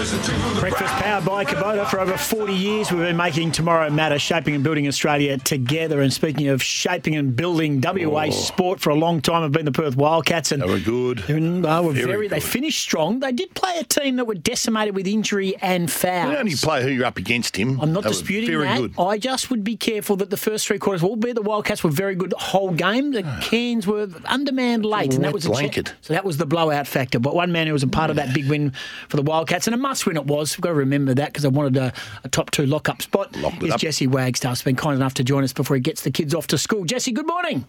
Breakfast powered by Kubota. For over 40 years, we've been making tomorrow matter, shaping and building Australia together. And speaking of shaping and building WA oh. sport for a long time, have been the Perth Wildcats. And They were good. they were Very very, they finished strong. They did play a team that were decimated with injury and fouls. You only play who you're up against him. I'm not They were disputing very that. good. I just would be careful that the first three quarters, albeit the Wildcats were very good the whole game, the ah. Cairns were undermanned late, and that wet was a blanket. so that was the blowout factor. But one man who was a part of that big win for the Wildcats, and a must win it was. We've got to remember that because I wanted a, a top two lock up spot. Locked it is. Jesse Wagstaff's been kind enough to join us before he gets the kids off to school. Jesse, good morning.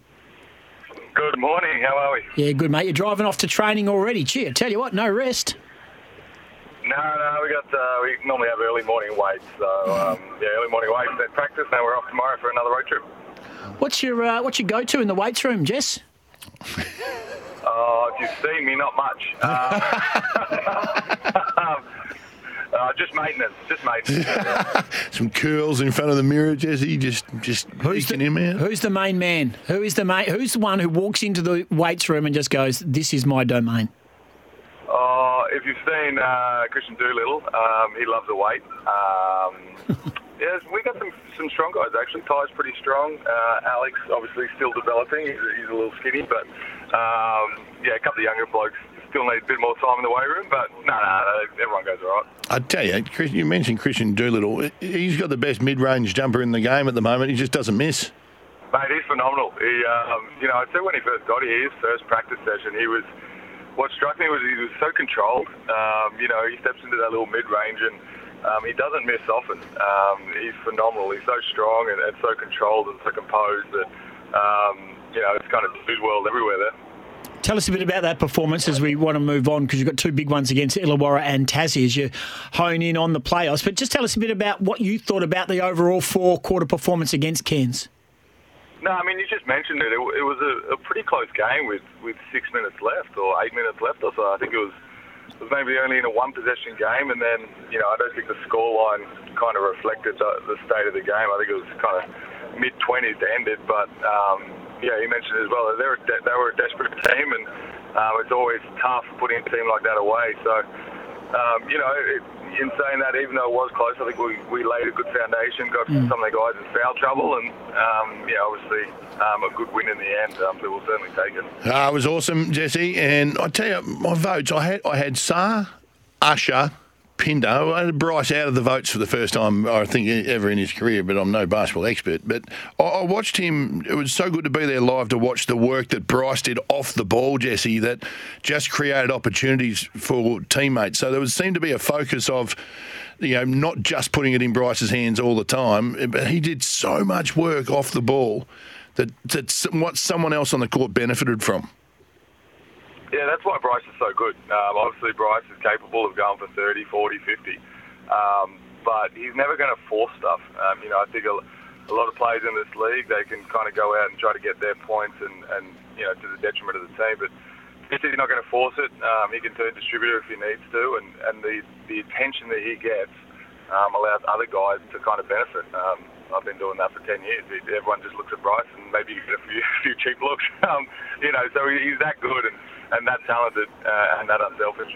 Good morning. How are we? Yeah, good mate. You're driving off to training already. Cheer. Tell you what, no rest. No, no, we got uh, we normally have early morning weights, so um, yeah, early morning weights, then practice. Now we're off tomorrow for another road trip. What's your uh, what's your go to in the weights room, Jess? Oh, if you've seen me, not much. Um, just maintenance, just maintenance. Some curls in front of the mirror, Jesse. Just, just Who's the, him out. who's the main man? Who is the main? Who's the one who walks into the weights room and just goes, "This is my domain"? Oh, if you've seen uh, Kristian Doolittle, um, he loves a weight. Um, yes, we got some some strong guys actually. Ty's pretty strong. Uh, Alex obviously still developing. He's, he's a little skinny, but um, yeah, a couple of younger blokes still need a bit more time in the weight room. But no, no, everyone goes all right. I tell you, Chris, you mentioned Kristian Doolittle. He's got the best mid-range jumper in the game at the moment. He just doesn't miss. Mate, he's phenomenal. He, um, you know, I'd say when he first got here, his first practice session, he was. What struck me was he was so controlled. Um, you know, he steps into that little mid-range and um, he doesn't miss often. Um, he's phenomenal. He's so strong and, and so controlled and so composed that, um, you know, it's kind of dude world everywhere there. Tell us a bit about that performance as we want to move on because you've got two big ones against Illawarra and Tassie as you hone in on the playoffs. But just tell us a bit about what you thought about the overall four quarter performance against Cairns. No, I mean you just mentioned it. It, it was a, a pretty close game with, with six minutes left or eight minutes left or so. I think it was it was maybe only in a one possession game, and then you know I don't think the scoreline kind of reflected the, the state of the game. I think it was kind of mid twenties to end it, but um, yeah, you mentioned as well. They were a de- they were a desperate team, and um, it's always tough putting a team like that away. So um, you know, it, in saying that, even though it was close, I think we, we laid a good foundation, got some of the guys in foul trouble, and um, yeah, obviously um, a good win in the end. Um, so we'll certainly take it. Ah, it was awesome, Jesse. And I tell you, my votes, I had, I had Sarr, Usher, Pinder. Uh, uh, Bryce out of the votes for the first time, I think, ever in his career, but I'm no basketball expert. But I, I watched him. It was so good to be there live to watch the work that Bryce did off the ball, Jesse, that just created opportunities for teammates. So there was, seemed to be a focus of, you know, not just putting it in Bryce's hands all the time, eh, but he did so much work off the ball that, that what someone else on the court benefited from. Yeah, that's why Bryce is so good. Um, obviously, Bryce is capable of going for 30, 40, 50. Um, but he's never going to force stuff. Um, you know, I think a, a lot of players in this league, they can kind of go out and try to get their points and, and you know, to the detriment of the team. But he's not going to force it. Um, he can turn distributor if he needs to. And, and the, the attention that he gets um, allows other guys to kind of benefit. Um, I've been doing that for 10 years. Everyone just looks at Bryce and maybe you get a few, few cheap looks. Um, you know, so he's that good and, and that talented uh, and that unselfish.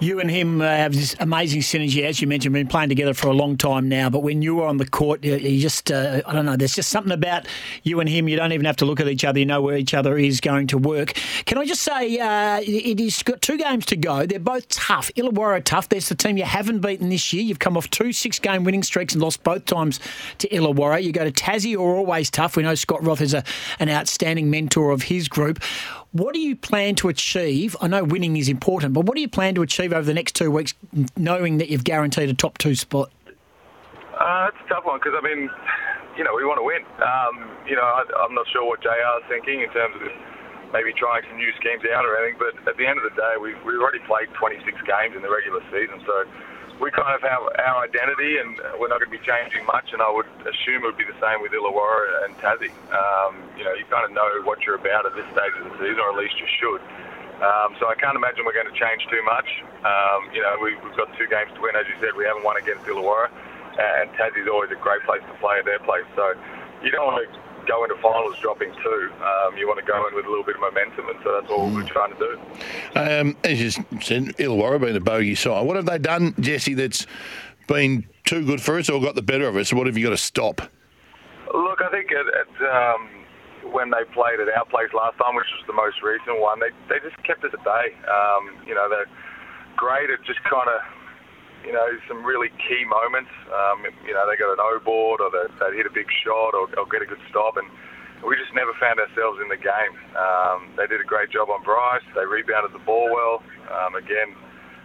You and him uh, have this amazing synergy, as you mentioned, been playing together for a long time now. But when you were on the court, you, just, uh, I don't know, there's just something about you and him. You don't even have to look at each other. You know where each other is going to work. Can I just say, uh, it is got two games to go. They're both tough. Illawarra tough. There's the team you haven't beaten this year. You've come off two six game winning streaks and lost both times to Illawarra. You go to Tassie, are always tough. We know Scott Roth is a, an outstanding mentor of his group. What do you plan to achieve? I know winning is important, but what do you plan to achieve over the next two weeks, knowing that you've guaranteed a top two spot? Uh, it's a tough one because I mean, you know, we want to win. Um, you know, I, I'm not sure what JR is thinking in terms of maybe trying some new schemes out or anything, but at the end of the day, we we already played 26 games in the regular season, so we kind of have our identity, and we're not going to be changing much. And I would assume it would be the same with Illawarra and Tassie. Um, you know, you kind of know what you're about at this stage of the season, or at least you should. Um, so I can't imagine we're going to change too much. Um, you know, we, we've got two games to win, as you said. We haven't won against Illawarra, and Tassie's always a great place to play at their place. So you don't want to go into finals dropping two. Um, you want to go in with a little bit of momentum, and so that's all we're trying to do. Um, as you said, Illawarra being a bogey side. What have they done, Jesse, that's been too good for us or got the better of us? What have you got to stop? Look, I think at, at, um, when they played at our place last time, which was the most recent one, they, they just kept us at bay. Um, you know, they're great at just kind of, you know, some really key moments. Um, you know, they got an O board or they, they hit a big shot or, or get a good stop, and we just never found ourselves in the game. Um, they did a great job on Bryce. They rebounded the ball well. Um, again,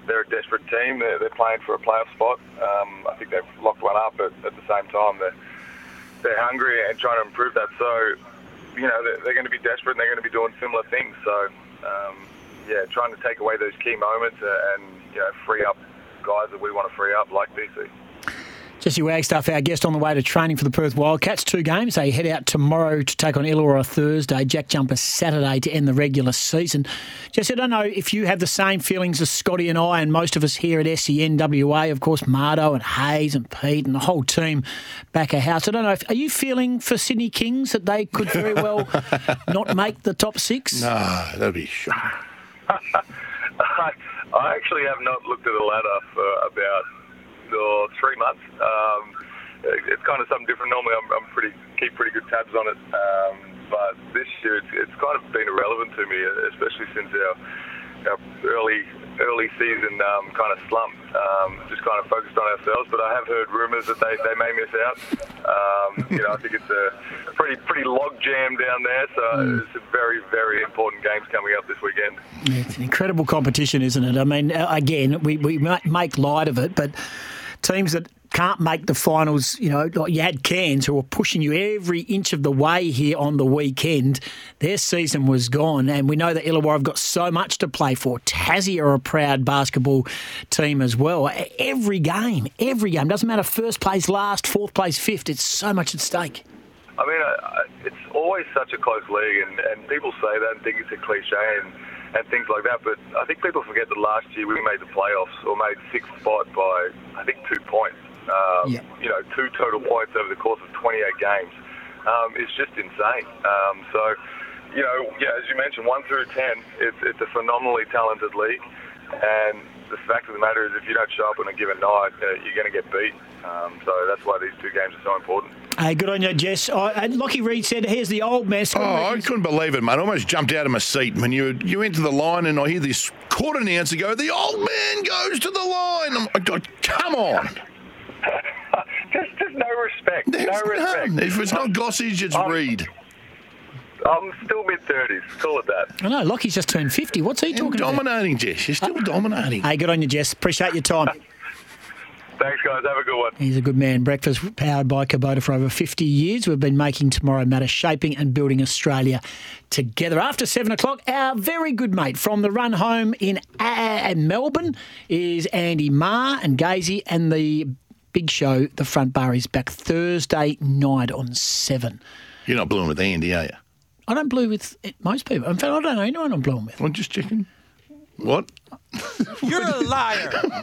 they're a desperate team. They're, they're playing for a playoff spot. Um, I think they've locked one up, but at the same time, they're they're hungry and trying to improve that. So, you know, they're, they're going to be desperate and they're going to be doing similar things. So, um, yeah, trying to take away those key moments uh, and you know free up guys that we want to free up, like DC. Jesse Wagstaff, our guest on the way to training for the Perth Wildcats. Two games. They head out tomorrow to take on Illawarra Thursday, Jack Jumper Saturday to end the regular season. Jesse, I don't know if you have the same feelings as Scotty and I, and most of us here at SENWA, of course, Mardo and Hayes and Pete and the whole team back at house. I don't know, if, are you feeling for Sydney Kings that they could very well not make the top six? No, that'd be shocking. I, actually have not looked at the ladder for about or three months. Um, it's kind of something different. Normally, I'm, I'm pretty keep pretty good tabs on it, um, but this year it's, it's kind of been irrelevant to me, especially since our, our early early season um, kind of slump. Um, just kind of focused on ourselves, but I have heard rumours that they, they may miss out. Um, you know, I think it's a pretty pretty log jam down there, so it's a very very important games coming up this weekend. Yeah, it's an incredible competition, isn't it? I mean, uh, again, we, we might make light of it, but teams that can't make the finals, you know, like you had Cairns who were pushing you every inch of the way here on the weekend. Their season was gone, and we know that Illawarra have got so much to play for. Tassie are a proud basketball team as well. Every game, every game, doesn't matter first place, last, fourth place, fifth, it's so much at stake. I mean, it's always such a close league, and, and people say that and think it's a cliche and, and things like that. But I think people forget that last year we made the playoffs or made sixth spot by I think two points. Um, Yeah. You know, two total points over the course of 28 games. Um, it's just insane. Um, so, you know, yeah, as you mentioned, one through ten, it's it's a phenomenally talented league, and the fact of the matter is, if you don't show up on a given night, uh, you're going to get beat. Um, so that's why these two games are so important. Hey, good on you, Jess. Oh, and Lockie Reed said, "Here's the old mess." Oh, I couldn't believe it, mate. I almost jumped out of my seat when you you went to the line and I hear this court announcer go, "The old man goes to the line." I'm like, "Oh, come on. Just, just no respect. There's no respect. none. If it's not Gossage, it's Um, Reed. I'm still mid thirties. Call it that. I know Lockie's just turned fifty. What's he You're talking about? dominating, Jess. You're still dominating. Hey, good on you, Jess. Appreciate your time. Thanks, guys. Have a good one. He's a good man. Breakfast powered by Kubota for over 50 years. We've been making Tomorrow Matter, shaping and building Australia together. After seven o'clock, our very good mate from the run home in uh, Melbourne is Andy Maher and Gazy, and the big show, The Front Bar, is back Thursday night on seven. You're not blowing with Andy, are you? I don't blue with most people. In fact, I don't know anyone I'm blowing with. I'm just checking. What? You're a liar.